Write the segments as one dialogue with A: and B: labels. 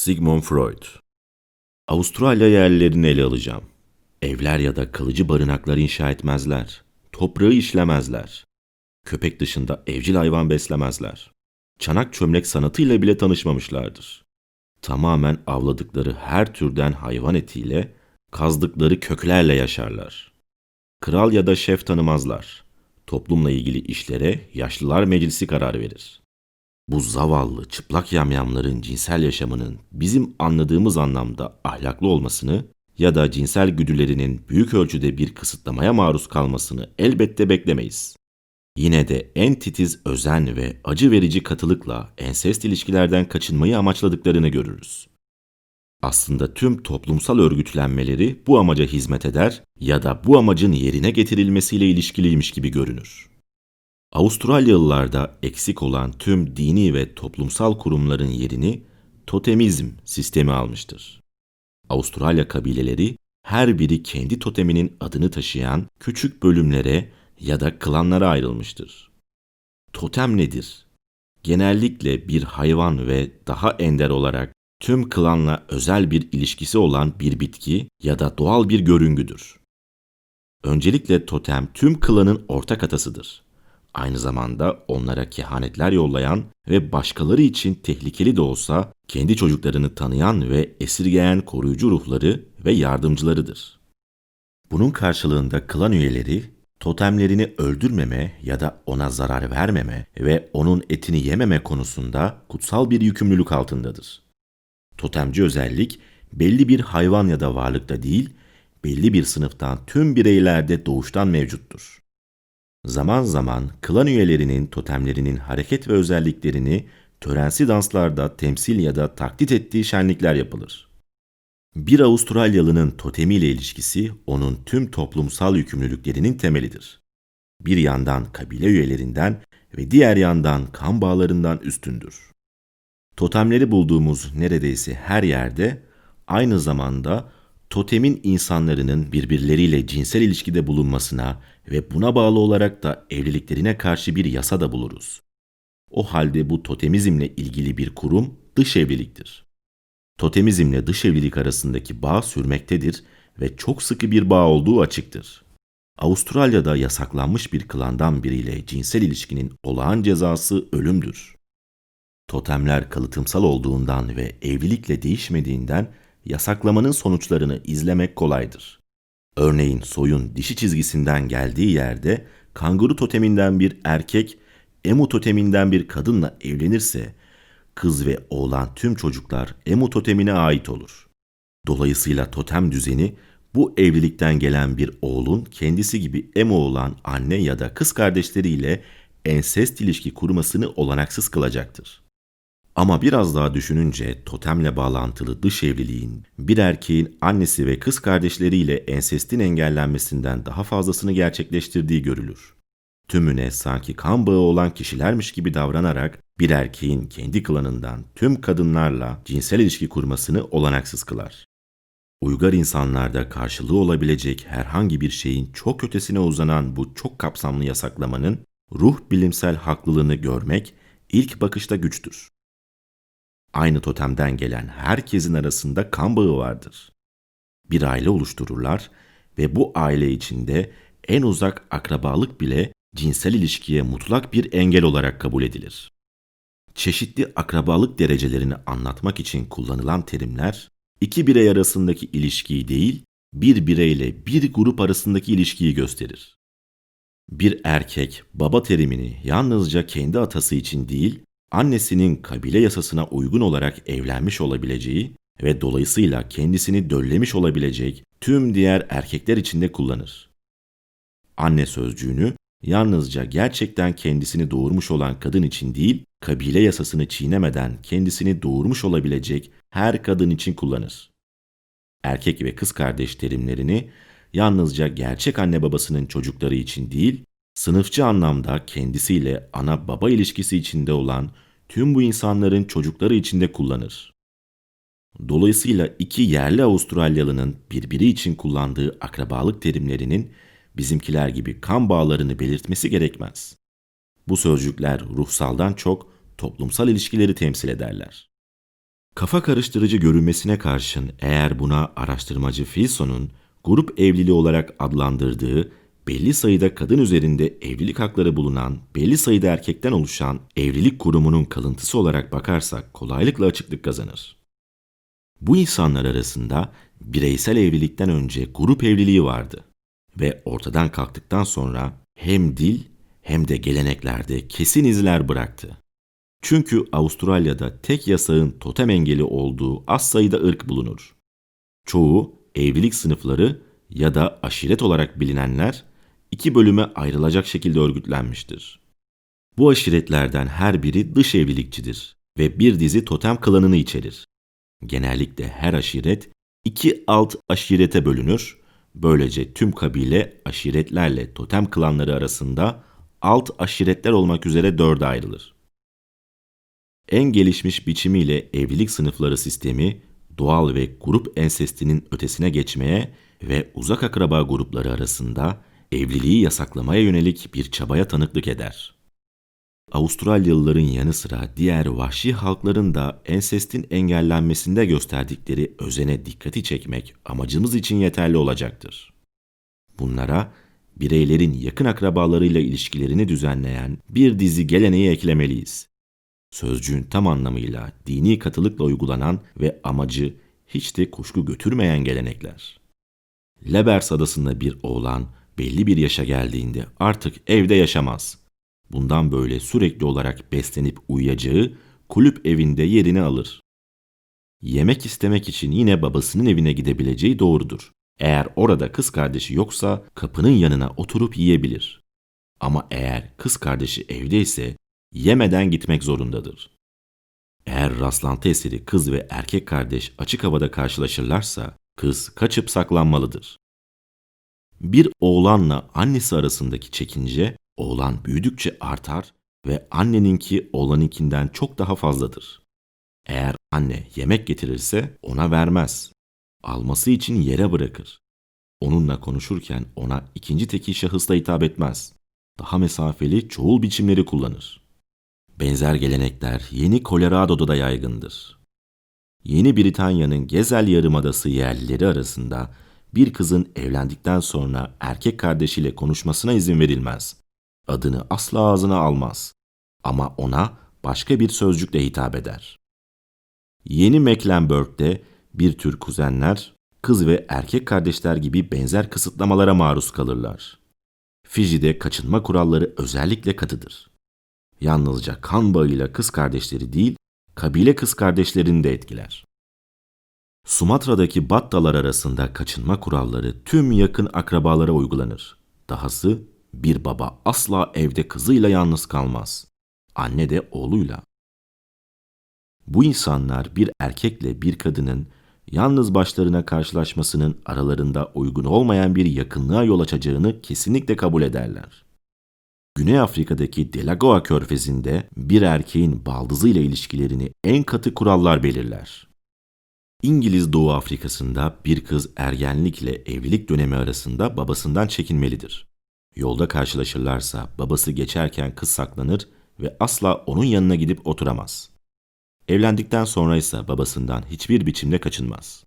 A: Sigmund Freud Avustralya yerlerini ele alacağım. Evler ya da kalıcı barınaklar inşa etmezler. Toprağı işlemezler. Köpek dışında evcil hayvan beslemezler. Çanak çömlek sanatıyla bile tanışmamışlardır. Tamamen avladıkları her türden hayvan etiyle, kazdıkları köklerle yaşarlar. Kral ya da şef tanımazlar. Toplumla ilgili işlere yaşlılar meclisi karar verir. Bu zavallı çıplak yamyamların cinsel yaşamının bizim anladığımız anlamda ahlaklı olmasını ya da cinsel güdülerinin büyük ölçüde bir kısıtlamaya maruz kalmasını elbette beklemeyiz. Yine de en titiz özen ve acı verici katılıkla ensest ilişkilerden kaçınmayı amaçladıklarını görürüz. Aslında tüm toplumsal örgütlenmeleri bu amaca hizmet eder ya da bu amacın yerine getirilmesiyle ilişkiliymiş gibi görünür. Avustralyalılarda eksik olan tüm dini ve toplumsal kurumların yerini totemizm sistemi almıştır. Avustralya kabileleri her biri kendi toteminin adını taşıyan küçük bölümlere ya da klanlara ayrılmıştır. Totem nedir? Genellikle bir hayvan ve daha ender olarak tüm klanla özel bir ilişkisi olan bir bitki ya da doğal bir görüngüdür. Öncelikle totem tüm klanın ortak atasıdır. Aynı zamanda onlara kehanetler yollayan ve başkaları için tehlikeli de olsa kendi çocuklarını tanıyan ve esirgeyen koruyucu ruhları ve yardımcılarıdır. Bunun karşılığında klan üyeleri totemlerini öldürmeme ya da ona zarar vermeme ve onun etini yememe konusunda kutsal bir yükümlülük altındadır. Totemci özellik belli bir hayvan ya da varlıkta değil, belli bir sınıftan tüm bireylerde doğuştan mevcuttur. Zaman zaman klan üyelerinin totemlerinin hareket ve özelliklerini törensi danslarda temsil ya da taklit ettiği şenlikler yapılır. Bir Avustralyalı'nın totemiyle ilişkisi onun tüm toplumsal yükümlülüklerinin temelidir. Bir yandan kabile üyelerinden ve diğer yandan kan bağlarından üstündür. Totemleri bulduğumuz neredeyse her yerde aynı zamanda totemin insanların birbirleriyle cinsel ilişkide bulunmasına ve buna bağlı olarak da evliliklerine karşı bir yasa da buluruz. O halde bu totemizmle ilgili bir kurum dış evliliktir. Totemizmle dış evlilik arasındaki bağ sürmektedir ve çok sıkı bir bağ olduğu açıktır. Avustralya'da yasaklanmış bir klandan biriyle cinsel ilişkinin olağan cezası ölümdür. Totemler kalıtımsal olduğundan ve evlilikle değişmediğinden yasaklamanın sonuçlarını izlemek kolaydır. Örneğin soyun dişi çizgisinden geldiği yerde kanguru toteminden bir erkek, emu toteminden bir kadınla evlenirse kız ve oğlan tüm çocuklar emu totemine ait olur. Dolayısıyla totem düzeni bu evlilikten gelen bir oğlun kendisi gibi emu olan anne ya da kız kardeşleriyle ensest ilişki kurmasını olanaksız kılacaktır. Ama biraz daha düşününce totemle bağlantılı dış evliliğin bir erkeğin annesi ve kız kardeşleriyle ensestin engellenmesinden daha fazlasını gerçekleştirdiği görülür. Tümüne sanki kan bağı olan kişilermiş gibi davranarak bir erkeğin kendi klanından tüm kadınlarla cinsel ilişki kurmasını olanaksız kılar. Uygar insanlarda karşılığı olabilecek herhangi bir şeyin çok ötesine uzanan bu çok kapsamlı yasaklamanın ruh bilimsel haklılığını görmek ilk bakışta güçtür. Aynı totemden gelen herkesin arasında kan bağı vardır. Bir aile oluştururlar ve bu aile içinde en uzak akrabalık bile cinsel ilişkiye mutlak bir engel olarak kabul edilir. Çeşitli akrabalık derecelerini anlatmak için kullanılan terimler, iki birey arasındaki ilişkiyi değil, bir bireyle bir grup arasındaki ilişkiyi gösterir. Bir erkek baba terimini yalnızca kendi atası için değil, annesinin kabile yasasına uygun olarak evlenmiş olabileceği ve dolayısıyla kendisini döllemiş olabilecek tüm diğer erkekler için de kullanır. Anne sözcüğünü yalnızca gerçekten kendisini doğurmuş olan kadın için değil, kabile yasasını çiğnemeden kendisini doğurmuş olabilecek her kadın için kullanır. Erkek ve kız kardeş terimlerini yalnızca gerçek anne babasının çocukları için değil, sınıfçı anlamda kendisiyle ana baba ilişkisi içinde olan tüm bu insanların çocukları için de kullanır. Dolayısıyla iki yerli Avustralyalının birbiri için kullandığı akrabalık terimlerinin bizimkiler gibi kan bağlarını belirtmesi gerekmez. Bu sözcükler ruhsaldan çok toplumsal ilişkileri temsil ederler. Kafa karıştırıcı görünmesine karşın eğer buna araştırmacı Filson'un grup evliliği olarak adlandırdığı belli sayıda kadın üzerinde evlilik hakları bulunan belli sayıda erkekten oluşan evlilik kurumunun kalıntısı olarak bakarsak kolaylıkla açıklık kazanır. Bu insanlar arasında bireysel evlilikten önce grup evliliği vardı ve ortadan kalktıktan sonra hem dil hem de geleneklerde kesin izler bıraktı. Çünkü Avustralya'da tek yasağın totem engeli olduğu az sayıda ırk bulunur. Çoğu evlilik sınıfları ya da aşiret olarak bilinenler iki bölüme ayrılacak şekilde örgütlenmiştir. Bu aşiretlerden her biri dış evlilikçidir ve bir dizi totem klanını içerir. Genellikle her aşiret iki alt aşirete bölünür. Böylece tüm kabile aşiretlerle totem klanları arasında alt aşiretler olmak üzere dörde ayrılır. En gelişmiş biçimiyle evlilik sınıfları sistemi doğal ve grup ensestinin ötesine geçmeye ve uzak akraba grupları arasında evliliği yasaklamaya yönelik bir çabaya tanıklık eder. Avustralyalıların yanı sıra diğer vahşi halkların da ensestin engellenmesinde gösterdikleri özene dikkati çekmek amacımız için yeterli olacaktır. Bunlara bireylerin yakın akrabalarıyla ilişkilerini düzenleyen bir dizi geleneği eklemeliyiz. Sözcüğün tam anlamıyla dini katılıkla uygulanan ve amacı hiç de kuşku götürmeyen gelenekler. Lebers adasında bir oğlan belli bir yaşa geldiğinde artık evde yaşamaz. Bundan böyle sürekli olarak beslenip uyuyacağı kulüp evinde yerini alır. Yemek istemek için yine babasının evine gidebileceği doğrudur. Eğer orada kız kardeşi yoksa kapının yanına oturup yiyebilir. Ama eğer kız kardeşi evdeyse yemeden gitmek zorundadır. Eğer rastlantı eseri kız ve erkek kardeş açık havada karşılaşırlarsa kız kaçıp saklanmalıdır. Bir oğlanla annesi arasındaki çekince oğlan büyüdükçe artar ve anneninki oğlanınkinden çok daha fazladır. Eğer anne yemek getirirse ona vermez. Alması için yere bırakır. Onunla konuşurken ona ikinci tekil şahısla hitap etmez. Daha mesafeli çoğul biçimleri kullanır. Benzer gelenekler Yeni Colorado'da da yaygındır. Yeni Britanya'nın Gezel Yarımadası yerlileri arasında bir kızın evlendikten sonra erkek kardeşiyle konuşmasına izin verilmez. Adını asla ağzına almaz. Ama ona başka bir sözcükle hitap eder. Yeni Mecklenburg'de bir tür kuzenler, kız ve erkek kardeşler gibi benzer kısıtlamalara maruz kalırlar. Fiji'de kaçınma kuralları özellikle katıdır. Yalnızca kan bağıyla kız kardeşleri değil, kabile kız kardeşlerini de etkiler. Sumatra'daki Battalar arasında kaçınma kuralları tüm yakın akrabalara uygulanır. Dahası bir baba asla evde kızıyla yalnız kalmaz. Anne de oğluyla. Bu insanlar bir erkekle bir kadının yalnız başlarına karşılaşmasının aralarında uygun olmayan bir yakınlığa yol açacağını kesinlikle kabul ederler. Güney Afrika'daki Delagoa körfezinde bir erkeğin baldızıyla ilişkilerini en katı kurallar belirler. İngiliz Doğu Afrika'sında bir kız ergenlikle evlilik dönemi arasında babasından çekinmelidir. Yolda karşılaşırlarsa babası geçerken kız saklanır ve asla onun yanına gidip oturamaz. Evlendikten sonra ise babasından hiçbir biçimde kaçınmaz.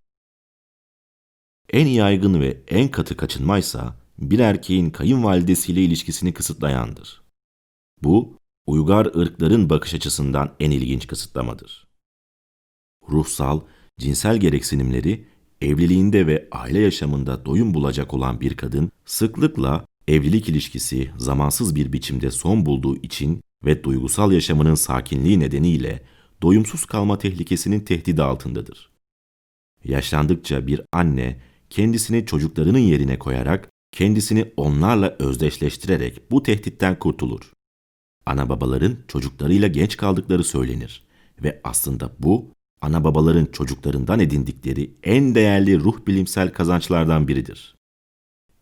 A: En yaygın ve en katı kaçınmaysa bir erkeğin kayınvalidesiyle ilişkisini kısıtlayandır. Bu, uygar ırkların bakış açısından en ilginç kısıtlamadır. Ruhsal, cinsel gereksinimleri evliliğinde ve aile yaşamında doyum bulacak olan bir kadın sıklıkla evlilik ilişkisi zamansız bir biçimde son bulduğu için ve duygusal yaşamının sakinliği nedeniyle doyumsuz kalma tehlikesinin tehdidi altındadır. Yaşlandıkça bir anne kendisini çocuklarının yerine koyarak kendisini onlarla özdeşleştirerek bu tehditten kurtulur. Ana babaların çocuklarıyla genç kaldıkları söylenir ve aslında bu ana babaların çocuklarından edindikleri en değerli ruh bilimsel kazançlardan biridir.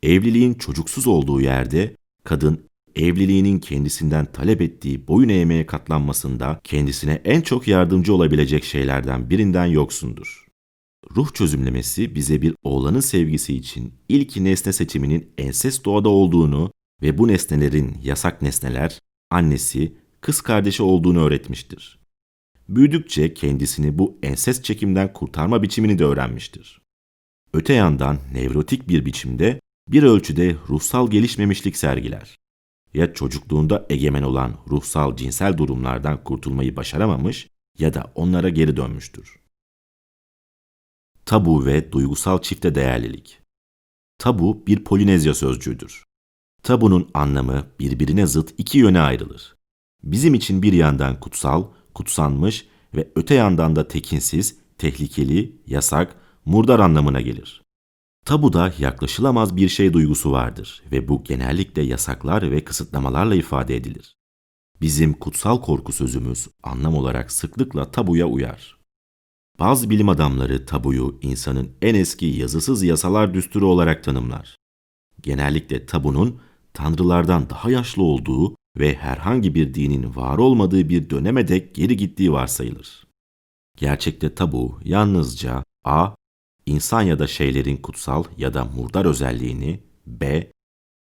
A: Evliliğin çocuksuz olduğu yerde kadın evliliğinin kendisinden talep ettiği boyun eğmeye katlanmasında kendisine en çok yardımcı olabilecek şeylerden birinden yoksundur. Ruh çözümlemesi bize bir oğlanın sevgisi için ilk nesne seçiminin enses doğada olduğunu ve bu nesnelerin yasak nesneler, annesi, kız kardeşi olduğunu öğretmiştir. Büyüdükçe kendisini bu ensest çekimden kurtarma biçimini de öğrenmiştir. Öte yandan nevrotik bir biçimde bir ölçüde ruhsal gelişmemişlik sergiler. Ya çocukluğunda egemen olan ruhsal cinsel durumlardan kurtulmayı başaramamış ya da onlara geri dönmüştür. Tabu ve duygusal çifte değerlilik. Tabu bir Polinezya sözcüğüdür. Tabunun anlamı birbirine zıt iki yöne ayrılır. Bizim için bir yandan kutsal, kutsanmış ve öte yandan da tekinsiz, tehlikeli, yasak, murdar anlamına gelir. Tabuda yaklaşılamaz bir şey duygusu vardır ve bu genellikle yasaklar ve kısıtlamalarla ifade edilir. Bizim kutsal korku sözümüz anlam olarak sıklıkla tabuya uyar. Bazı bilim adamları tabuyu insanın en eski yazısız yasalar düsturu olarak tanımlar. Genellikle tabunun tanrılardan daha yaşlı olduğu ve herhangi bir dinin var olmadığı bir döneme dek geri gittiği varsayılır. Gerçekte tabu yalnızca a. insan ya da şeylerin kutsal ya da murdar özelliğini, b.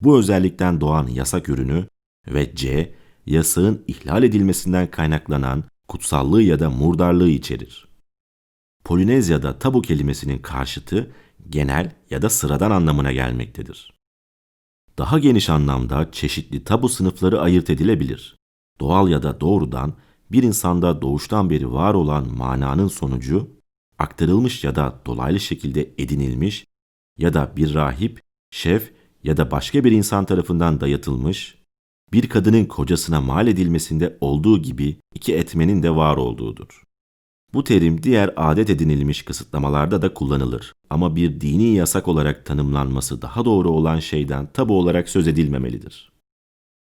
A: bu özellikten doğan yasak ürünü ve c. yasağın ihlal edilmesinden kaynaklanan kutsallığı ya da murdarlığı içerir. Polinezya'da tabu kelimesinin karşıtı genel ya da sıradan anlamına gelmektedir. Daha geniş anlamda çeşitli tabu sınıfları ayırt edilebilir. Doğal ya da doğrudan bir insanda doğuştan beri var olan mananın sonucu, aktarılmış ya da dolaylı şekilde edinilmiş ya da bir rahip, şef ya da başka bir insan tarafından dayatılmış, bir kadının kocasına mal edilmesinde olduğu gibi iki etmenin de var olduğudur. Bu terim diğer adet edinilmiş kısıtlamalarda da kullanılır ama bir dini yasak olarak tanımlanması daha doğru olan şeyden tabu olarak söz edilmemelidir.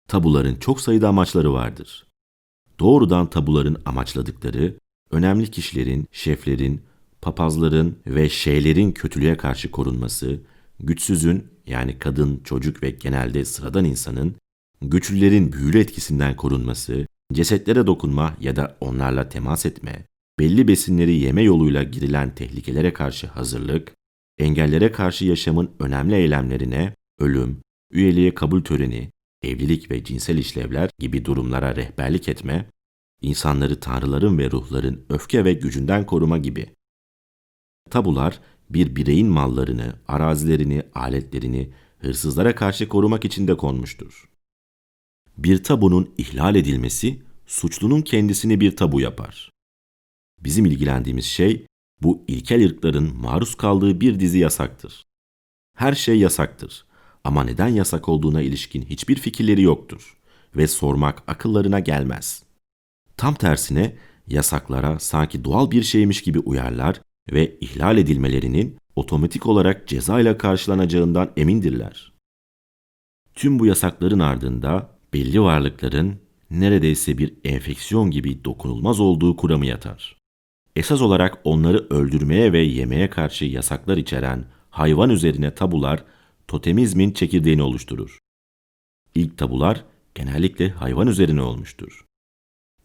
A: Tabuların çok sayıda amaçları vardır. Doğrudan tabuların amaçladıkları, önemli kişilerin, şeflerin, papazların ve şeylerin kötülüğe karşı korunması, güçsüzün yani kadın, çocuk ve genelde sıradan insanın, güçlülerin büyülü etkisinden korunması, cesetlere dokunma ya da onlarla temas etme, belli besinleri yeme yoluyla girilen tehlikelere karşı hazırlık, engellere karşı yaşamın önemli eylemlerine, ölüm, üyeliğe kabul töreni, evlilik ve cinsel işlevler gibi durumlara rehberlik etme, insanları tanrıların ve ruhların öfke ve gücünden koruma gibi. Tabular, bir bireyin mallarını, arazilerini, aletlerini hırsızlara karşı korumak için de konmuştur. Bir tabunun ihlal edilmesi, suçlunun kendisini bir tabu yapar. Bizim ilgilendiğimiz şey bu ilkel ırkların maruz kaldığı bir dizi yasaktır. Her şey yasaktır ama neden yasak olduğuna ilişkin hiçbir fikirleri yoktur ve sormak akıllarına gelmez. Tam tersine yasaklara sanki doğal bir şeymiş gibi uyarlar ve ihlal edilmelerinin otomatik olarak ceza ile karşılanacağından emindirler. Tüm bu yasakların ardında belli varlıkların neredeyse bir enfeksiyon gibi dokunulmaz olduğu kuramı yatar. Esas olarak onları öldürmeye ve yemeye karşı yasaklar içeren hayvan üzerine tabular totemizmin çekirdeğini oluşturur. İlk tabular genellikle hayvan üzerine olmuştur.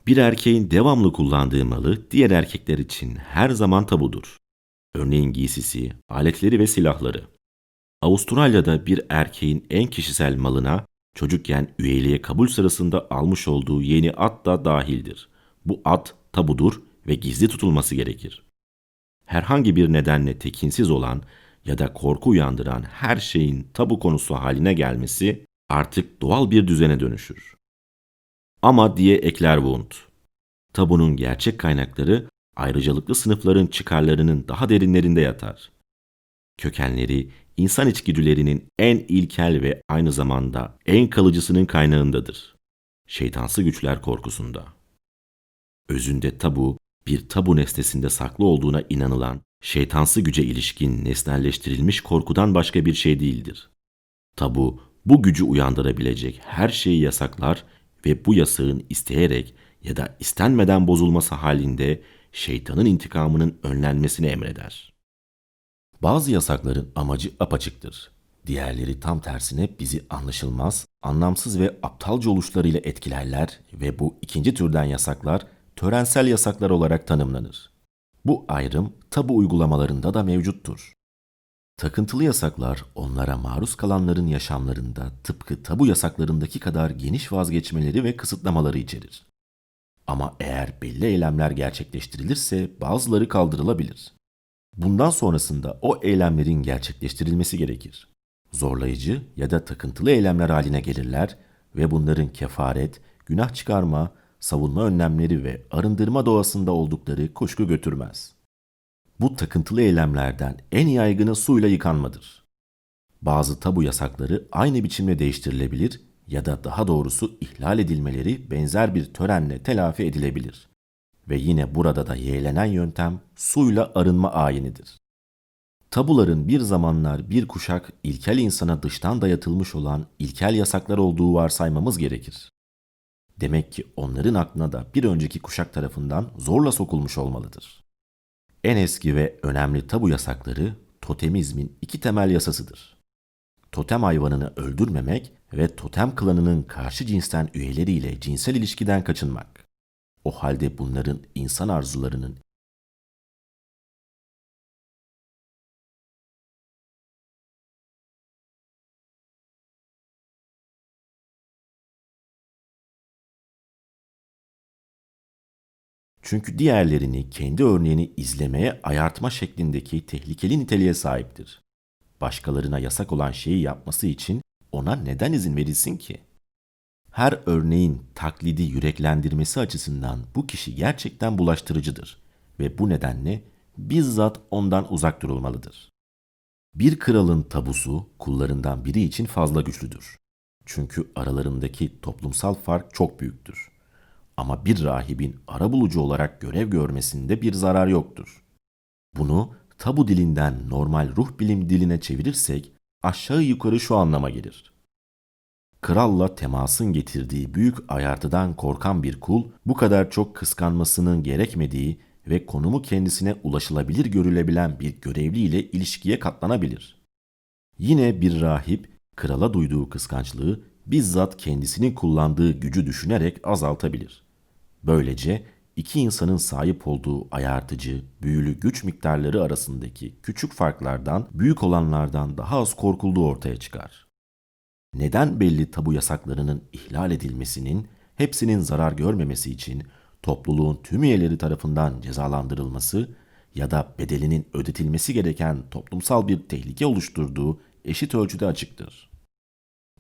A: Bir erkeğin devamlı kullandığı malı diğer erkekler için her zaman tabudur. Örneğin giysisi, aletleri ve silahları. Avustralya'da bir erkeğin en kişisel malına çocukken üyeliğe kabul sırasında almış olduğu yeni at da dahildir. Bu at tabudur ve gizli tutulması gerekir. Herhangi bir nedenle tekinsiz olan ya da korku uyandıran her şeyin tabu konusu haline gelmesi artık doğal bir düzene dönüşür. Ama diye ekler Wundt. Tabunun gerçek kaynakları ayrıcalıklı sınıfların çıkarlarının daha derinlerinde yatar. Kökenleri insan içgüdülerinin en ilkel ve aynı zamanda en kalıcısının kaynağındadır. Şeytansı güçler korkusunda. Özünde tabu bir tabu nesnesinde saklı olduğuna inanılan şeytansı güce ilişkin nesnelleştirilmiş korkudan başka bir şey değildir. Tabu bu gücü uyandırabilecek her şeyi yasaklar ve bu yasağın isteyerek ya da istenmeden bozulması halinde şeytanın intikamının önlenmesini emreder. Bazı yasakların amacı apaçıktır. Diğerleri tam tersine bizi anlaşılmaz, anlamsız ve aptalca oluşlarıyla etkilerler ve bu ikinci türden yasaklar törensel yasaklar olarak tanımlanır. Bu ayrım tabu uygulamalarında da mevcuttur. Takıntılı yasaklar onlara maruz kalanların yaşamlarında tıpkı tabu yasaklarındaki kadar geniş vazgeçmeleri ve kısıtlamaları içerir. Ama eğer belli eylemler gerçekleştirilirse bazıları kaldırılabilir. Bundan sonrasında o eylemlerin gerçekleştirilmesi gerekir. Zorlayıcı ya da takıntılı eylemler haline gelirler ve bunların kefaret, günah çıkarma, savunma önlemleri ve arındırma doğasında oldukları kuşku götürmez. Bu takıntılı eylemlerden en yaygını suyla yıkanmadır. Bazı tabu yasakları aynı biçimde değiştirilebilir ya da daha doğrusu ihlal edilmeleri benzer bir törenle telafi edilebilir. Ve yine burada da yeğlenen yöntem suyla arınma ayinidir. Tabuların bir zamanlar bir kuşak ilkel insana dıştan dayatılmış olan ilkel yasaklar olduğu varsaymamız gerekir. Demek ki onların aklına da bir önceki kuşak tarafından zorla sokulmuş olmalıdır. En eski ve önemli tabu yasakları totemizmin iki temel yasasıdır. Totem hayvanını öldürmemek ve totem klanının karşı cinsten üyeleriyle cinsel ilişkiden kaçınmak. O halde bunların insan arzularının Çünkü diğerlerini kendi örneğini izlemeye ayartma şeklindeki tehlikeli niteliğe sahiptir. Başkalarına yasak olan şeyi yapması için ona neden izin verilsin ki? Her örneğin taklidi yüreklendirmesi açısından bu kişi gerçekten bulaştırıcıdır ve bu nedenle bizzat ondan uzak durulmalıdır. Bir kralın tabusu kullarından biri için fazla güçlüdür. Çünkü aralarındaki toplumsal fark çok büyüktür. Ama bir rahibin arabulucu olarak görev görmesinde bir zarar yoktur. Bunu tabu dilinden normal ruh bilim diline çevirirsek aşağı yukarı şu anlama gelir. Kralla temasın getirdiği büyük ayartıdan korkan bir kul bu kadar çok kıskanmasının gerekmediği ve konumu kendisine ulaşılabilir görülebilen bir görevli ile ilişkiye katlanabilir. Yine bir rahip krala duyduğu kıskançlığı bizzat kendisinin kullandığı gücü düşünerek azaltabilir. Böylece iki insanın sahip olduğu ayartıcı, büyülü güç miktarları arasındaki küçük farklardan büyük olanlardan daha az korkulduğu ortaya çıkar. Neden belli tabu yasaklarının ihlal edilmesinin hepsinin zarar görmemesi için topluluğun tüm üyeleri tarafından cezalandırılması ya da bedelinin ödetilmesi gereken toplumsal bir tehlike oluşturduğu eşit ölçüde açıktır.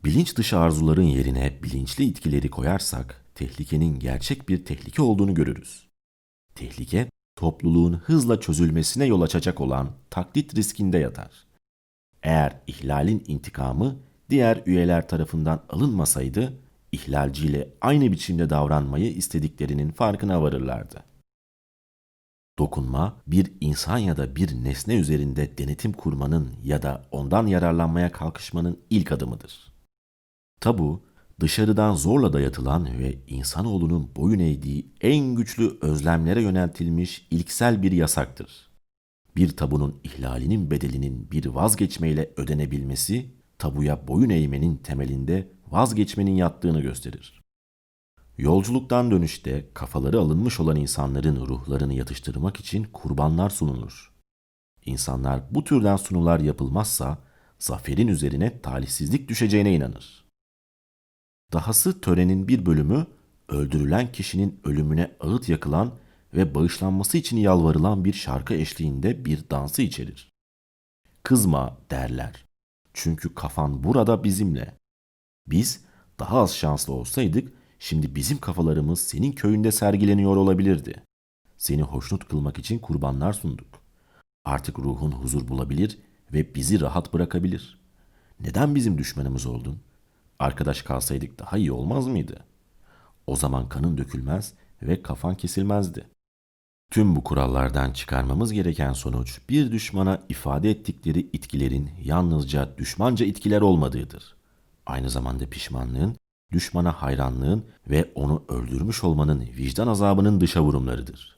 A: Bilinç dışı arzuların yerine bilinçli itkileri koyarsak tehlikenin gerçek bir tehlike olduğunu görürüz. Tehlike topluluğun hızla çözülmesine yol açacak olan taklit riskinde yatar. Eğer ihlalin intikamı diğer üyeler tarafından alınmasaydı ihlalciyle aynı biçimde davranmayı istediklerinin farkına varırlardı. Dokunma, bir insan ya da bir nesne üzerinde denetim kurmanın ya da ondan yararlanmaya kalkışmanın ilk adımıdır. Tabu, dışarıdan zorla dayatılan ve insanoğlunun boyun eğdiği en güçlü özlemlere yöneltilmiş ilksel bir yasaktır. Bir tabunun ihlalinin bedelinin bir vazgeçmeyle ödenebilmesi, tabuya boyun eğmenin temelinde vazgeçmenin yattığını gösterir. Yolculuktan dönüşte kafaları alınmış olan insanların ruhlarını yatıştırmak için kurbanlar sunulur. İnsanlar bu türden sunular yapılmazsa zaferin üzerine talihsizlik düşeceğine inanır. Dahası törenin bir bölümü öldürülen kişinin ölümüne ağıt yakılan ve bağışlanması için yalvarılan bir şarkı eşliğinde bir dansı içerir. Kızma derler. Çünkü kafan burada bizimle. Biz daha az şanslı olsaydık şimdi bizim kafalarımız senin köyünde sergileniyor olabilirdi. Seni hoşnut kılmak için kurbanlar sunduk. Artık ruhun huzur bulabilir ve bizi rahat bırakabilir. Neden bizim düşmanımız oldun? Arkadaş kalsaydık daha iyi olmaz mıydı? O zaman kanın dökülmez ve kafan kesilmezdi. Tüm bu kurallardan çıkarmamız gereken sonuç bir düşmana ifade ettikleri itkilerin yalnızca düşmanca itkiler olmadığıdır. Aynı zamanda pişmanlığın, düşmana hayranlığın ve onu öldürmüş olmanın vicdan azabının dışa vurumlarıdır.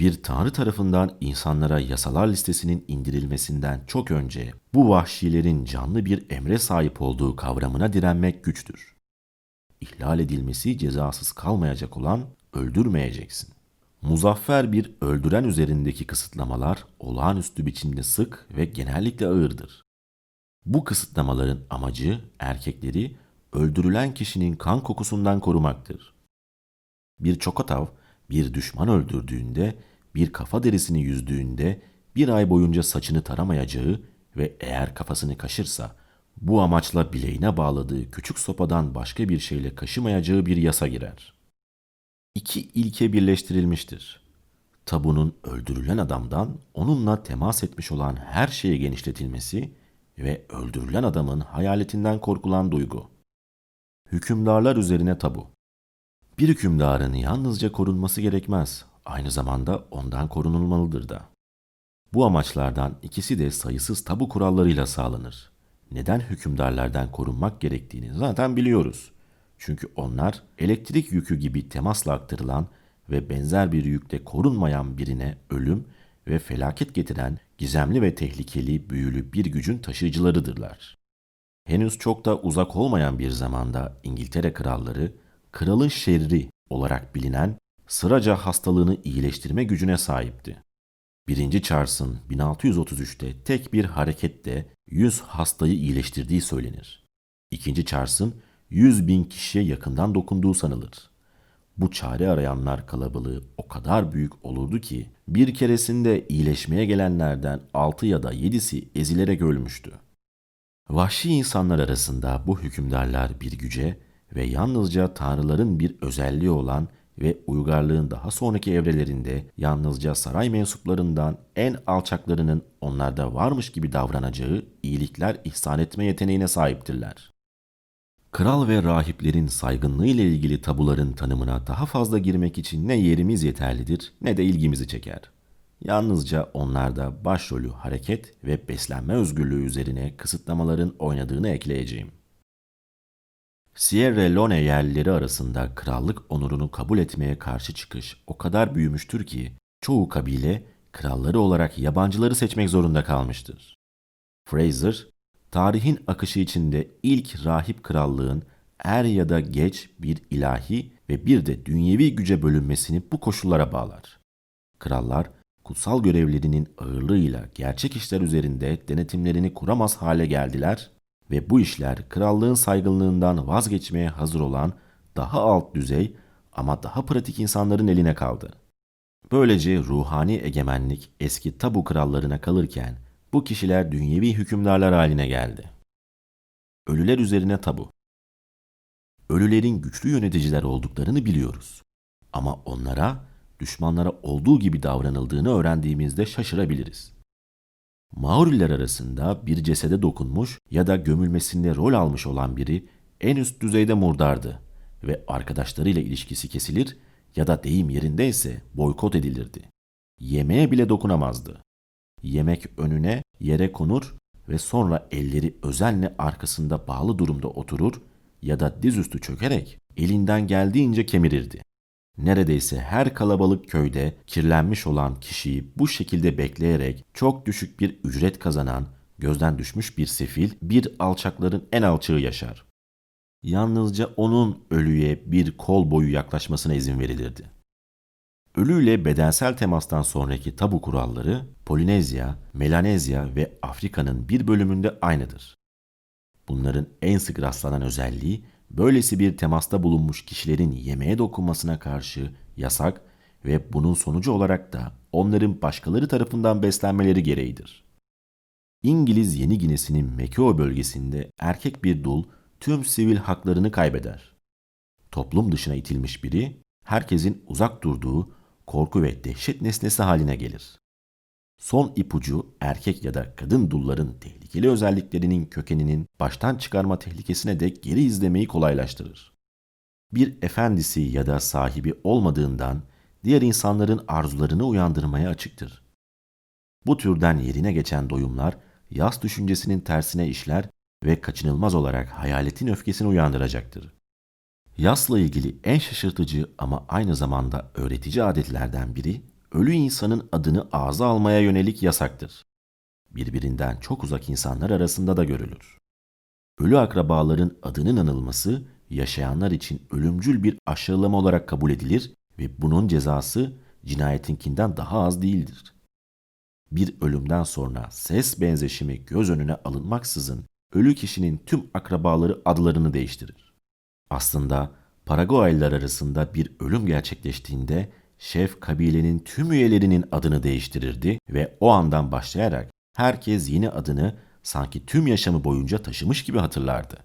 A: Bir tanrı tarafından insanlara yasalar listesinin indirilmesinden çok önce bu vahşilerin canlı bir emre sahip olduğu kavramına direnmek güçtür. İhlal edilmesi cezasız kalmayacak olan öldürmeyeceksin. Muzaffer bir öldüren üzerindeki kısıtlamalar olağanüstü biçimde sık ve genellikle ağırdır. Bu kısıtlamaların amacı erkekleri öldürülen kişinin kan kokusundan korumaktır. Bir çokotav bir düşman öldürdüğünde, bir kafa derisini yüzdüğünde bir ay boyunca saçını taramayacağı ve eğer kafasını kaşırsa bu amaçla bileğine bağladığı küçük sopadan başka bir şeyle kaşımayacağı bir yasa girer. İki ilke birleştirilmiştir. Tabunun öldürülen adamdan onunla temas etmiş olan her şeye genişletilmesi ve öldürülen adamın hayaletinden korkulan duygu. Hükümdarlar üzerine tabu. Bir hükümdarın yalnızca korunması gerekmez, aynı zamanda ondan korunulmalıdır da. Bu amaçlardan ikisi de sayısız tabu kurallarıyla sağlanır. Neden hükümdarlardan korunmak gerektiğini zaten biliyoruz. Çünkü onlar elektrik yükü gibi temasla aktarılan ve benzer bir yükte korunmayan birine ölüm ve felaket getiren gizemli ve tehlikeli büyülü bir gücün taşıyıcılarıdırlar. Henüz çok da uzak olmayan bir zamanda İngiltere kralları, kralın şerri olarak bilinen sıraca hastalığını iyileştirme gücüne sahipti. 1. Charles'ın 1633'te tek bir harekette 100 hastayı iyileştirdiği söylenir. 2. Charles'ın 100 bin kişiye yakından dokunduğu sanılır. Bu çare arayanlar kalabalığı o kadar büyük olurdu ki bir keresinde iyileşmeye gelenlerden 6 ya da 7'si ezilerek ölmüştü. Vahşi insanlar arasında bu hükümdarlar bir güce ve yalnızca tanrıların bir özelliği olan ve uygarlığın daha sonraki evrelerinde yalnızca saray mensuplarından en alçaklarının onlarda varmış gibi davranacağı iyilikler ihsan etme yeteneğine sahiptirler. Kral ve rahiplerin saygınlığı ile ilgili tabuların tanımına daha fazla girmek için ne yerimiz yeterlidir ne de ilgimizi çeker. Yalnızca onlarda başrolü hareket ve beslenme özgürlüğü üzerine kısıtlamaların oynadığını ekleyeceğim. Sierra Leone yerlileri arasında krallık onurunu kabul etmeye karşı çıkış o kadar büyümüştür ki çoğu kabile kralları olarak yabancıları seçmek zorunda kalmıştır. Fraser, tarihin akışı içinde ilk rahip krallığın er ya da geç bir ilahi ve bir de dünyevi güce bölünmesini bu koşullara bağlar. Krallar, kutsal görevlerinin ağırlığıyla gerçek işler üzerinde denetimlerini kuramaz hale geldiler ve bu işler krallığın saygınlığından vazgeçmeye hazır olan daha alt düzey ama daha pratik insanların eline kaldı. Böylece ruhani egemenlik eski tabu krallarına kalırken bu kişiler dünyevi hükümdarlar haline geldi. Ölüler üzerine tabu. Ölülerin güçlü yöneticiler olduklarını biliyoruz. Ama onlara düşmanlara olduğu gibi davranıldığını öğrendiğimizde şaşırabiliriz. Maoriler arasında bir cesede dokunmuş ya da gömülmesinde rol almış olan biri en üst düzeyde murdardı ve arkadaşlarıyla ilişkisi kesilir ya da deyim yerindeyse boykot edilirdi. Yemeğe bile dokunamazdı. Yemek önüne yere konur ve sonra elleri özenle arkasında bağlı durumda oturur ya da dizüstü çökerek elinden geldiğince kemirirdi. Neredeyse her kalabalık köyde kirlenmiş olan kişiyi bu şekilde bekleyerek çok düşük bir ücret kazanan, gözden düşmüş bir sefil, bir alçakların en alçığı yaşar. Yalnızca onun ölüye bir kol boyu yaklaşmasına izin verilirdi. Ölüyle bedensel temastan sonraki tabu kuralları Polinezya, Melanezya ve Afrika'nın bir bölümünde aynıdır. Bunların en sık rastlanan özelliği böylesi bir temasta bulunmuş kişilerin yemeğe dokunmasına karşı yasak ve bunun sonucu olarak da onların başkaları tarafından beslenmeleri gereğidir. İngiliz Yeni Gine'sinin Mekeo bölgesinde erkek bir dul tüm sivil haklarını kaybeder. Toplum dışına itilmiş biri herkesin uzak durduğu korku ve dehşet nesnesi haline gelir. Son ipucu erkek ya da kadın dulların tehlikeli özelliklerinin kökeninin baştan çıkarma tehlikesine de geri izlemeyi kolaylaştırır. Bir efendisi ya da sahibi olmadığından diğer insanların arzularını uyandırmaya açıktır. Bu türden yerine geçen doyumlar yas düşüncesinin tersine işler ve kaçınılmaz olarak hayaletin öfkesini uyandıracaktır. Yasla ilgili en şaşırtıcı ama aynı zamanda öğretici adetlerden biri ölü insanın adını ağza almaya yönelik yasaktır. Birbirinden çok uzak insanlar arasında da görülür. Ölü akrabaların adının anılması yaşayanlar için ölümcül bir aşağılama olarak kabul edilir ve bunun cezası cinayetinkinden daha az değildir. Bir ölümden sonra ses benzeşimi göz önüne alınmaksızın ölü kişinin tüm akrabaları adlarını değiştirir. Aslında Paraguaylılar arasında bir ölüm gerçekleştiğinde şef kabilenin tüm üyelerinin adını değiştirirdi ve o andan başlayarak herkes yeni adını sanki tüm yaşamı boyunca taşımış gibi hatırlardı.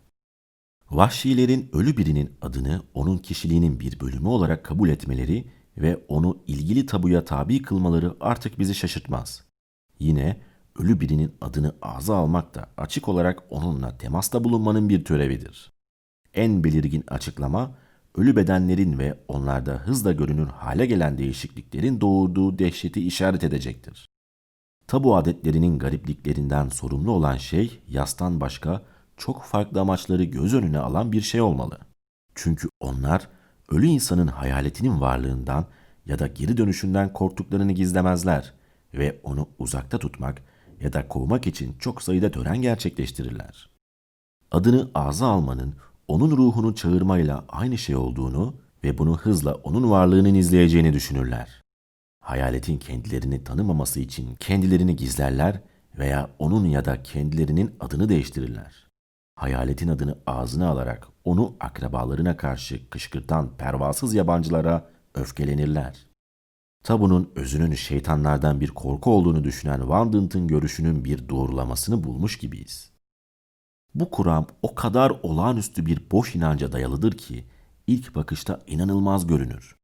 A: Vahşilerin ölü birinin adını onun kişiliğinin bir bölümü olarak kabul etmeleri ve onu ilgili tabuya tabi kılmaları artık bizi şaşırtmaz. Yine ölü birinin adını ağza almak da açık olarak onunla temasta bulunmanın bir törevidir. En belirgin açıklama, ölü bedenlerin ve onlarda hızla görünür hale gelen değişikliklerin doğurduğu dehşeti işaret edecektir. Tabu adetlerinin garipliklerinden sorumlu olan şey yastan başka çok farklı amaçları göz önüne alan bir şey olmalı. Çünkü onlar ölü insanın hayaletinin varlığından ya da geri dönüşünden korktuklarını gizlemezler ve onu uzakta tutmak ya da kovmak için çok sayıda tören gerçekleştirirler. Adını ağza almanın onun ruhunu çağırmayla aynı şey olduğunu ve bunu hızla onun varlığının izleyeceğini düşünürler. Hayaletin kendilerini tanımaması için kendilerini gizlerler veya onun ya da kendilerinin adını değiştirirler. Hayaletin adını ağzına alarak onu akrabalarına karşı kışkırtan pervasız yabancılara öfkelenirler. Tabunun özünün şeytanlardan bir korku olduğunu düşünen Van Dint'in görüşünün bir doğrulamasını bulmuş gibiyiz. Bu kuram o kadar olağanüstü bir boş inanca dayalıdır ki ilk bakışta inanılmaz görünür.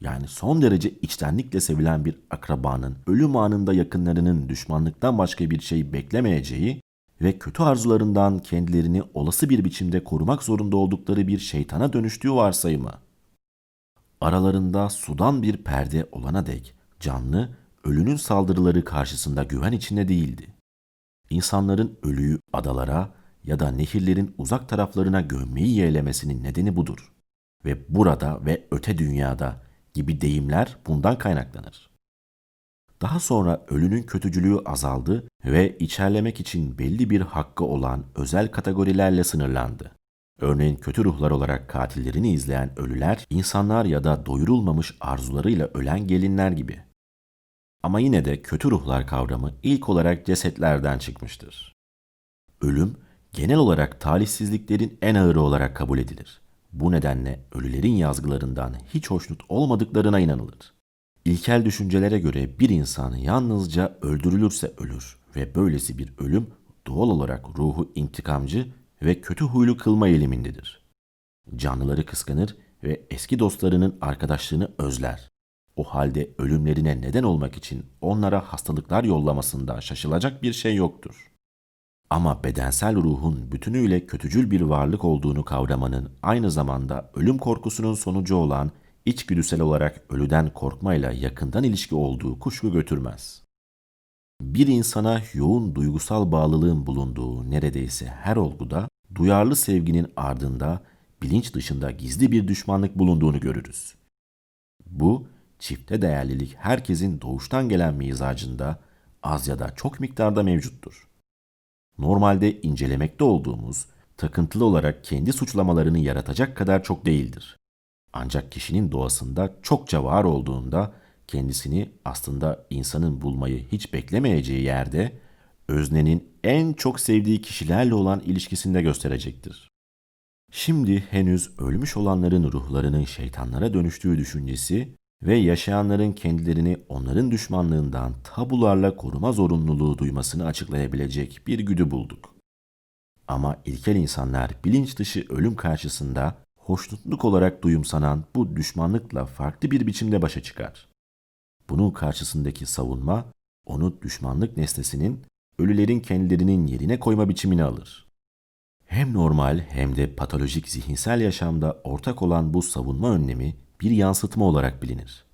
A: Yani son derece içtenlikle sevilen bir akrabanın ölüm anında yakınlarının düşmanlıktan başka bir şey beklemeyeceği ve kötü arzularından kendilerini olası bir biçimde korumak zorunda oldukları bir şeytana dönüştüğü varsayımı. Aralarında sudan bir perde olana dek canlı ölünün saldırıları karşısında güven içinde değildi. İnsanların ölüyü adalara ya da nehirlerin uzak taraflarına gömmeyi yeğlemesinin nedeni budur. Ve burada ve öte dünyada gibi deyimler bundan kaynaklanır. Daha sonra ölünün kötücülüğü azaldı ve içerlemek için belli bir hakkı olan özel kategorilerle sınırlandı. Örneğin kötü ruhlar olarak katillerini izleyen ölüler, insanlar ya da doyurulmamış arzularıyla ölen gelinler gibi. Ama yine de kötü ruhlar kavramı ilk olarak cesetlerden çıkmıştır. Ölüm, genel olarak talihsizliklerin en ağırı olarak kabul edilir. Bu nedenle ölülerin yazgılarından hiç hoşnut olmadıklarına inanılır. İlkel düşüncelere göre bir insan yalnızca öldürülürse ölür ve böylesi bir ölüm doğal olarak ruhu intikamcı ve kötü huylu kılma eğilimindedir. Canlıları kıskanır ve eski dostlarının arkadaşlığını özler. O halde ölümlerine neden olmak için onlara hastalıklar yollamasında şaşılacak bir şey yoktur. Ama bedensel ruhun bütünüyle kötücül bir varlık olduğunu kavramanın aynı zamanda ölüm korkusunun sonucu olan içgüdüsel olarak ölüden korkmayla yakından ilişki olduğu kuşku götürmez. Bir insana yoğun duygusal bağlılığın bulunduğu neredeyse her olguda duyarlı sevginin ardında bilinç dışında gizli bir düşmanlık bulunduğunu görürüz. Bu çifte değerlilik herkesin doğuştan gelen mizacında az ya da çok miktarda mevcuttur. Normalde incelemekte olduğumuz takıntılı olarak kendi suçlamalarını yaratacak kadar çok değildir. Ancak kişinin doğasında çokça var olduğunda kendisini aslında insanın bulmayı hiç beklemeyeceği yerde öznenin en çok sevdiği kişilerle olan ilişkisinde gösterecektir. Şimdi henüz ölmüş olanların ruhlarının şeytanlara dönüştüğü düşüncesi ve yaşayanların kendilerini onların düşmanlığından tabularla koruma zorunluluğu duymasını açıklayabilecek bir güdü bulduk. Ama ilkel insanlar bilinç dışı ölüm karşısında hoşnutluk olarak duyumsanan bu düşmanlıkla farklı bir biçimde başa çıkar. Bunun karşısındaki savunma, onu düşmanlık nesnesinin ölülerin kendilerinin yerine koyma biçimini alır. Hem normal hem de patolojik zihinsel yaşamda ortak olan bu savunma önlemi bir yansıtma olarak bilinir.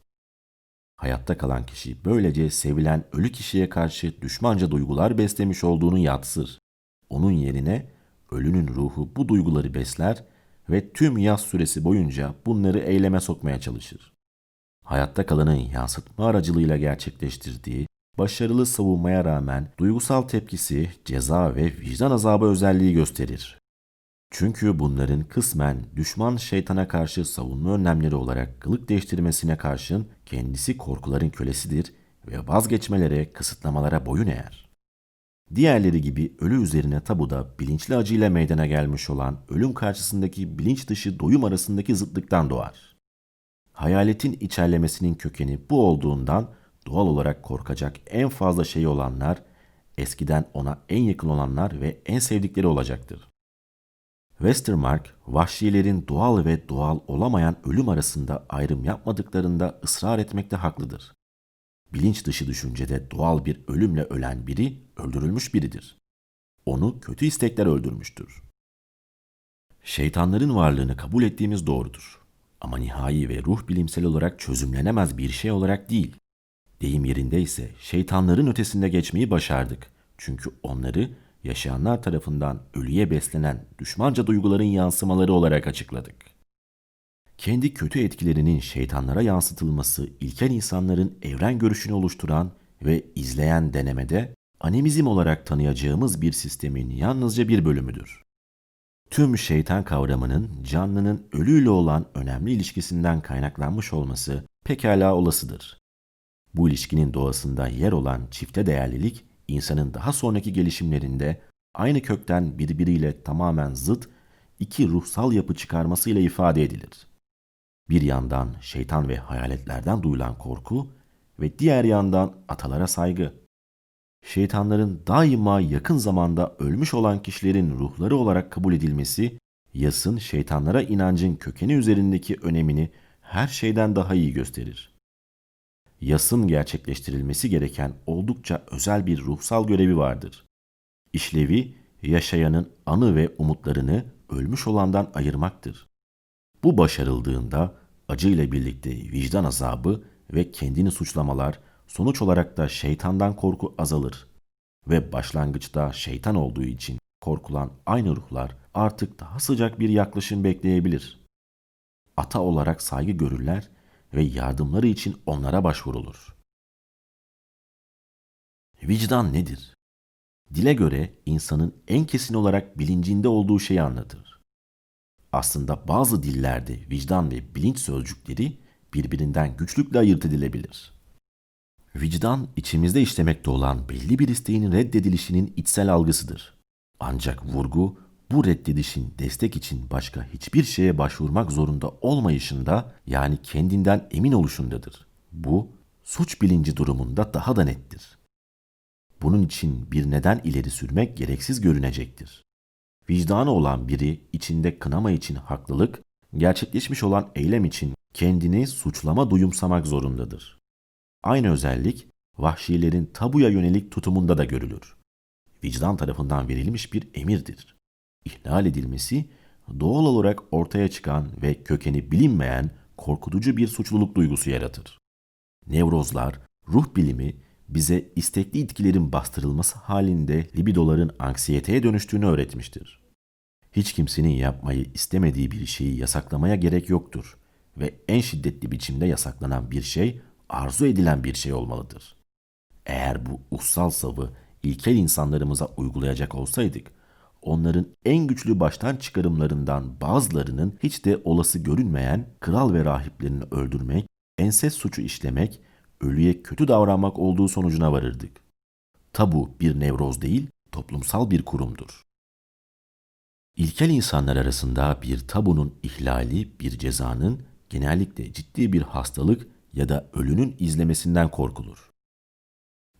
A: Hayatta kalan kişi böylece sevilen ölü kişiye karşı düşmanca duygular beslemiş olduğunu yatsır. Onun yerine ölünün ruhu bu duyguları besler ve tüm yaz süresi boyunca bunları eyleme sokmaya çalışır. Hayatta kalanın yansıtma aracılığıyla gerçekleştirdiği başarılı savunmaya rağmen duygusal tepkisi ceza ve vicdan azabı özelliği gösterir. Çünkü bunların kısmen düşman şeytana karşı savunma önlemleri olarak kılık değiştirmesine karşın kendisi korkuların kölesidir ve vazgeçmelere, kısıtlamalara boyun eğer. Diğerleri gibi ölü üzerine tabuda bilinçli acıyla meydana gelmiş olan ölüm karşısındaki bilinç dışı doyum arasındaki zıtlıktan doğar. Hayaletin içerlemesinin kökeni bu olduğundan doğal olarak korkacak en fazla şey olanlar, eskiden ona en yakın olanlar ve en sevdikleri olacaktır. Westermark, vahşilerin doğal ve doğal olamayan ölüm arasında ayrım yapmadıklarında ısrar etmekte haklıdır. Bilinç dışı düşüncede doğal bir ölümle ölen biri öldürülmüş biridir. Onu kötü istekler öldürmüştür. Şeytanların varlığını kabul ettiğimiz doğrudur. Ama nihai ve ruh bilimsel olarak çözümlenemez bir şey olarak değil. Deyim yerindeyse şeytanların ötesinde geçmeyi başardık. Çünkü onları yaşayanlar tarafından ölüye beslenen düşmanca duyguların yansımaları olarak açıkladık. Kendi kötü etkilerinin şeytanlara yansıtılması ilkel insanların evren görüşünü oluşturan ve izleyen denemede animizm olarak tanıyacağımız bir sistemin yalnızca bir bölümüdür. Tüm şeytan kavramının canlının ölüyle olan önemli ilişkisinden kaynaklanmış olması pekala olasıdır. Bu ilişkinin doğasında yer olan çifte değerlilik insanın daha sonraki gelişimlerinde aynı kökten birbiriyle tamamen zıt iki ruhsal yapı çıkarmasıyla ifade edilir. Bir yandan şeytan ve hayaletlerden duyulan korku ve diğer yandan atalara saygı. Şeytanların daima yakın zamanda ölmüş olan kişilerin ruhları olarak kabul edilmesi, yasın şeytanlara inancın kökeni üzerindeki önemini her şeyden daha iyi gösterir. Yasın gerçekleştirilmesi gereken oldukça özel bir ruhsal görevi vardır. İşlevi, yaşayanın anı ve umutlarını ölmüş olandan ayırmaktır. Bu başarıldığında acıyla birlikte vicdan azabı ve kendini suçlamalar, sonuç olarak da şeytandan korku azalır. Ve başlangıçta şeytan olduğu için korkulan aynı ruhlar artık daha sıcak bir yaklaşım bekleyebilir. Ata olarak saygı görürler ve yardımları için onlara başvurulur. Vicdan nedir? Dile göre insanın en kesin olarak bilincinde olduğu şeyi anlatır. Aslında bazı dillerde vicdan ve bilinç sözcükleri birbirinden güçlükle ayırt edilebilir. Vicdan içimizde işlemekte olan belli bir isteğin reddedilişinin içsel algısıdır. Ancak vurgu bu reddedişin destek için başka hiçbir şeye başvurmak zorunda olmayışında yani kendinden emin oluşundadır. Bu suç bilinci durumunda daha da nettir. Bunun için bir neden ileri sürmek gereksiz görünecektir. Vicdanı olan biri içinde kınama için haklılık, gerçekleşmiş olan eylem için kendini suçlama duyumsamak zorundadır. Aynı özellik vahşilerin tabuya yönelik tutumunda da görülür. Vicdan tarafından verilmiş bir emirdir. İhlal edilmesi doğal olarak ortaya çıkan ve kökeni bilinmeyen korkutucu bir suçluluk duygusu yaratır. Nevrozlar, ruh bilimi bize istekli itkilerin bastırılması halinde libidoların anksiyeteye dönüştüğünü öğretmiştir. Hiç kimsenin yapmayı istemediği bir şeyi yasaklamaya gerek yoktur ve en şiddetli biçimde yasaklanan bir şey arzu edilen bir şey olmalıdır. Eğer bu ussal savı ilkel insanlarımıza uygulayacak olsaydık, onların en güçlü baştan çıkarımlarından bazılarının hiç de olası görünmeyen kral ve rahiplerini öldürmek, enses suçu işlemek, ölüye kötü davranmak olduğu sonucuna varırdık. Tabu bir nevroz değil, toplumsal bir kurumdur. İlkel insanlar arasında bir tabunun ihlali bir cezanın genellikle ciddi bir hastalık ya da ölünün izlemesinden korkulur.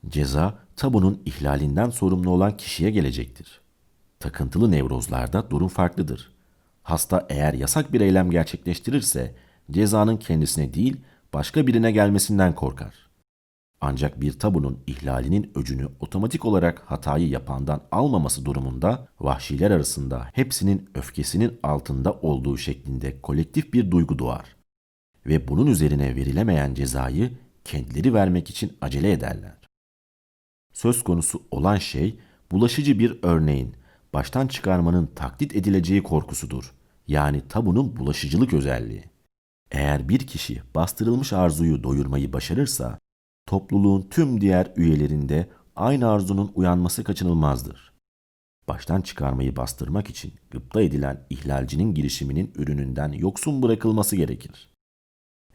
A: Ceza tabunun ihlalinden sorumlu olan kişiye gelecektir. Takıntılı nevrozlarda durum farklıdır. Hasta eğer yasak bir eylem gerçekleştirirse cezanın kendisine değil başka birine gelmesinden korkar. Ancak bir tabunun ihlalinin öcünü otomatik olarak hatayı yapandan almaması durumunda vahşiler arasında hepsinin öfkesinin altında olduğu şeklinde kolektif bir duygu doğar. Ve bunun üzerine verilemeyen cezayı kendileri vermek için acele ederler. Söz konusu olan şey bulaşıcı bir örneğin baştan çıkarmanın taklit edileceği korkusudur. Yani tabunun bulaşıcılık özelliği. Eğer bir kişi bastırılmış arzuyu doyurmayı başarırsa, topluluğun tüm diğer üyelerinde aynı arzunun uyanması kaçınılmazdır. Baştan çıkarmayı bastırmak için gıpta edilen ihlalcinin girişiminin ürününden yoksun bırakılması gerekir.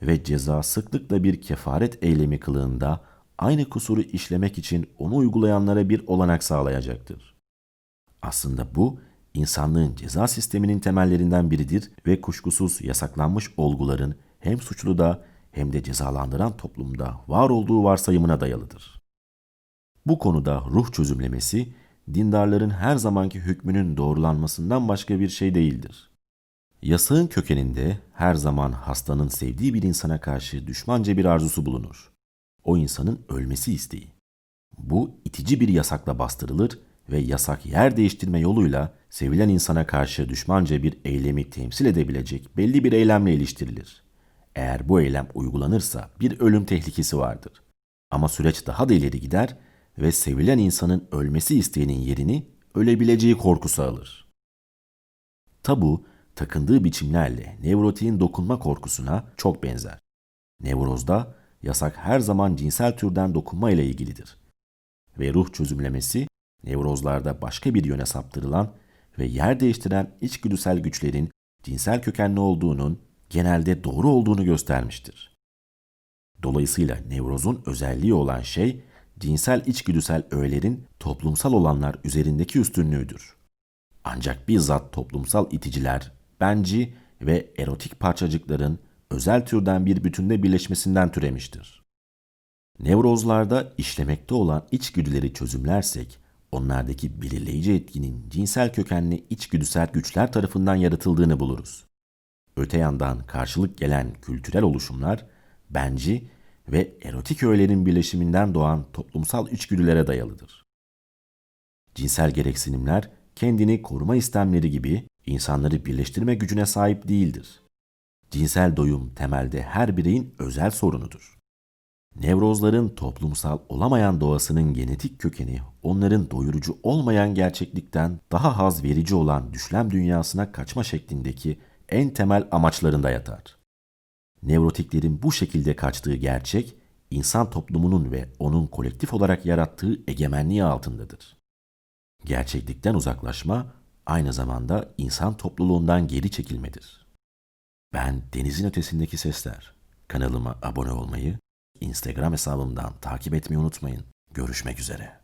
A: Ve ceza sıklıkla bir kefaret eylemi kılığında aynı kusuru işlemek için onu uygulayanlara bir olanak sağlayacaktır. Aslında bu insanlığın ceza sisteminin temellerinden biridir ve kuşkusuz yasaklanmış olguların hem suçluda hem de cezalandıran toplumda var olduğu varsayımına dayalıdır. Bu konuda ruh çözümlemesi dindarların her zamanki hükmünün doğrulanmasından başka bir şey değildir. Yasağın kökeninde her zaman hastanın sevdiği bir insana karşı düşmanca bir arzusu bulunur. O insanın ölmesi isteği. Bu itici bir yasakla bastırılır ve yasak yer değiştirme yoluyla sevilen insana karşı düşmanca bir eylemi temsil edebilecek belli bir eylemle iliştirilir. Eğer bu eylem uygulanırsa bir ölüm tehlikesi vardır. Ama süreç daha da ileri gider ve sevilen insanın ölmesi isteğinin yerini ölebileceği korkusu alır. Tabu, takındığı biçimlerle nevrotiğin dokunma korkusuna çok benzer. Nevrozda yasak her zaman cinsel türden dokunma ile ilgilidir. Ve ruh çözümlemesi nevrozlarda başka bir yöne saptırılan ve yer değiştiren içgüdüsel güçlerin cinsel kökenli olduğunun genelde doğru olduğunu göstermiştir. Dolayısıyla nevrozun özelliği olan şey cinsel içgüdüsel öğelerin toplumsal olanlar üzerindeki üstünlüğüdür. Ancak bizzat toplumsal iticiler, benci ve erotik parçacıkların özel türden bir bütünde birleşmesinden türemiştir. Nevrozlarda işlemekte olan içgüdüleri çözümlersek, onlardaki belirleyici etkinin cinsel kökenli içgüdüsel güçler tarafından yaratıldığını buluruz. Öte yandan karşılık gelen kültürel oluşumlar, benci ve erotik öğelerin birleşiminden doğan toplumsal içgüdülere dayalıdır. Cinsel gereksinimler kendini koruma istemleri gibi insanları birleştirme gücüne sahip değildir. Cinsel doyum temelde her bireyin özel sorunudur. Nevrozların toplumsal olamayan doğasının genetik kökeni onların doyurucu olmayan gerçeklikten daha haz verici olan düşlem dünyasına kaçma şeklindeki en temel amaçlarında yatar. Nevrotiklerin bu şekilde kaçtığı gerçek, insan toplumunun ve onun kolektif olarak yarattığı egemenliği altındadır. Gerçeklikten uzaklaşma aynı zamanda insan topluluğundan geri çekilmedir. Ben Denizin Ötesindeki Sesler. Kanalıma abone olmayı, Instagram hesabımdan takip etmeyi unutmayın. Görüşmek üzere.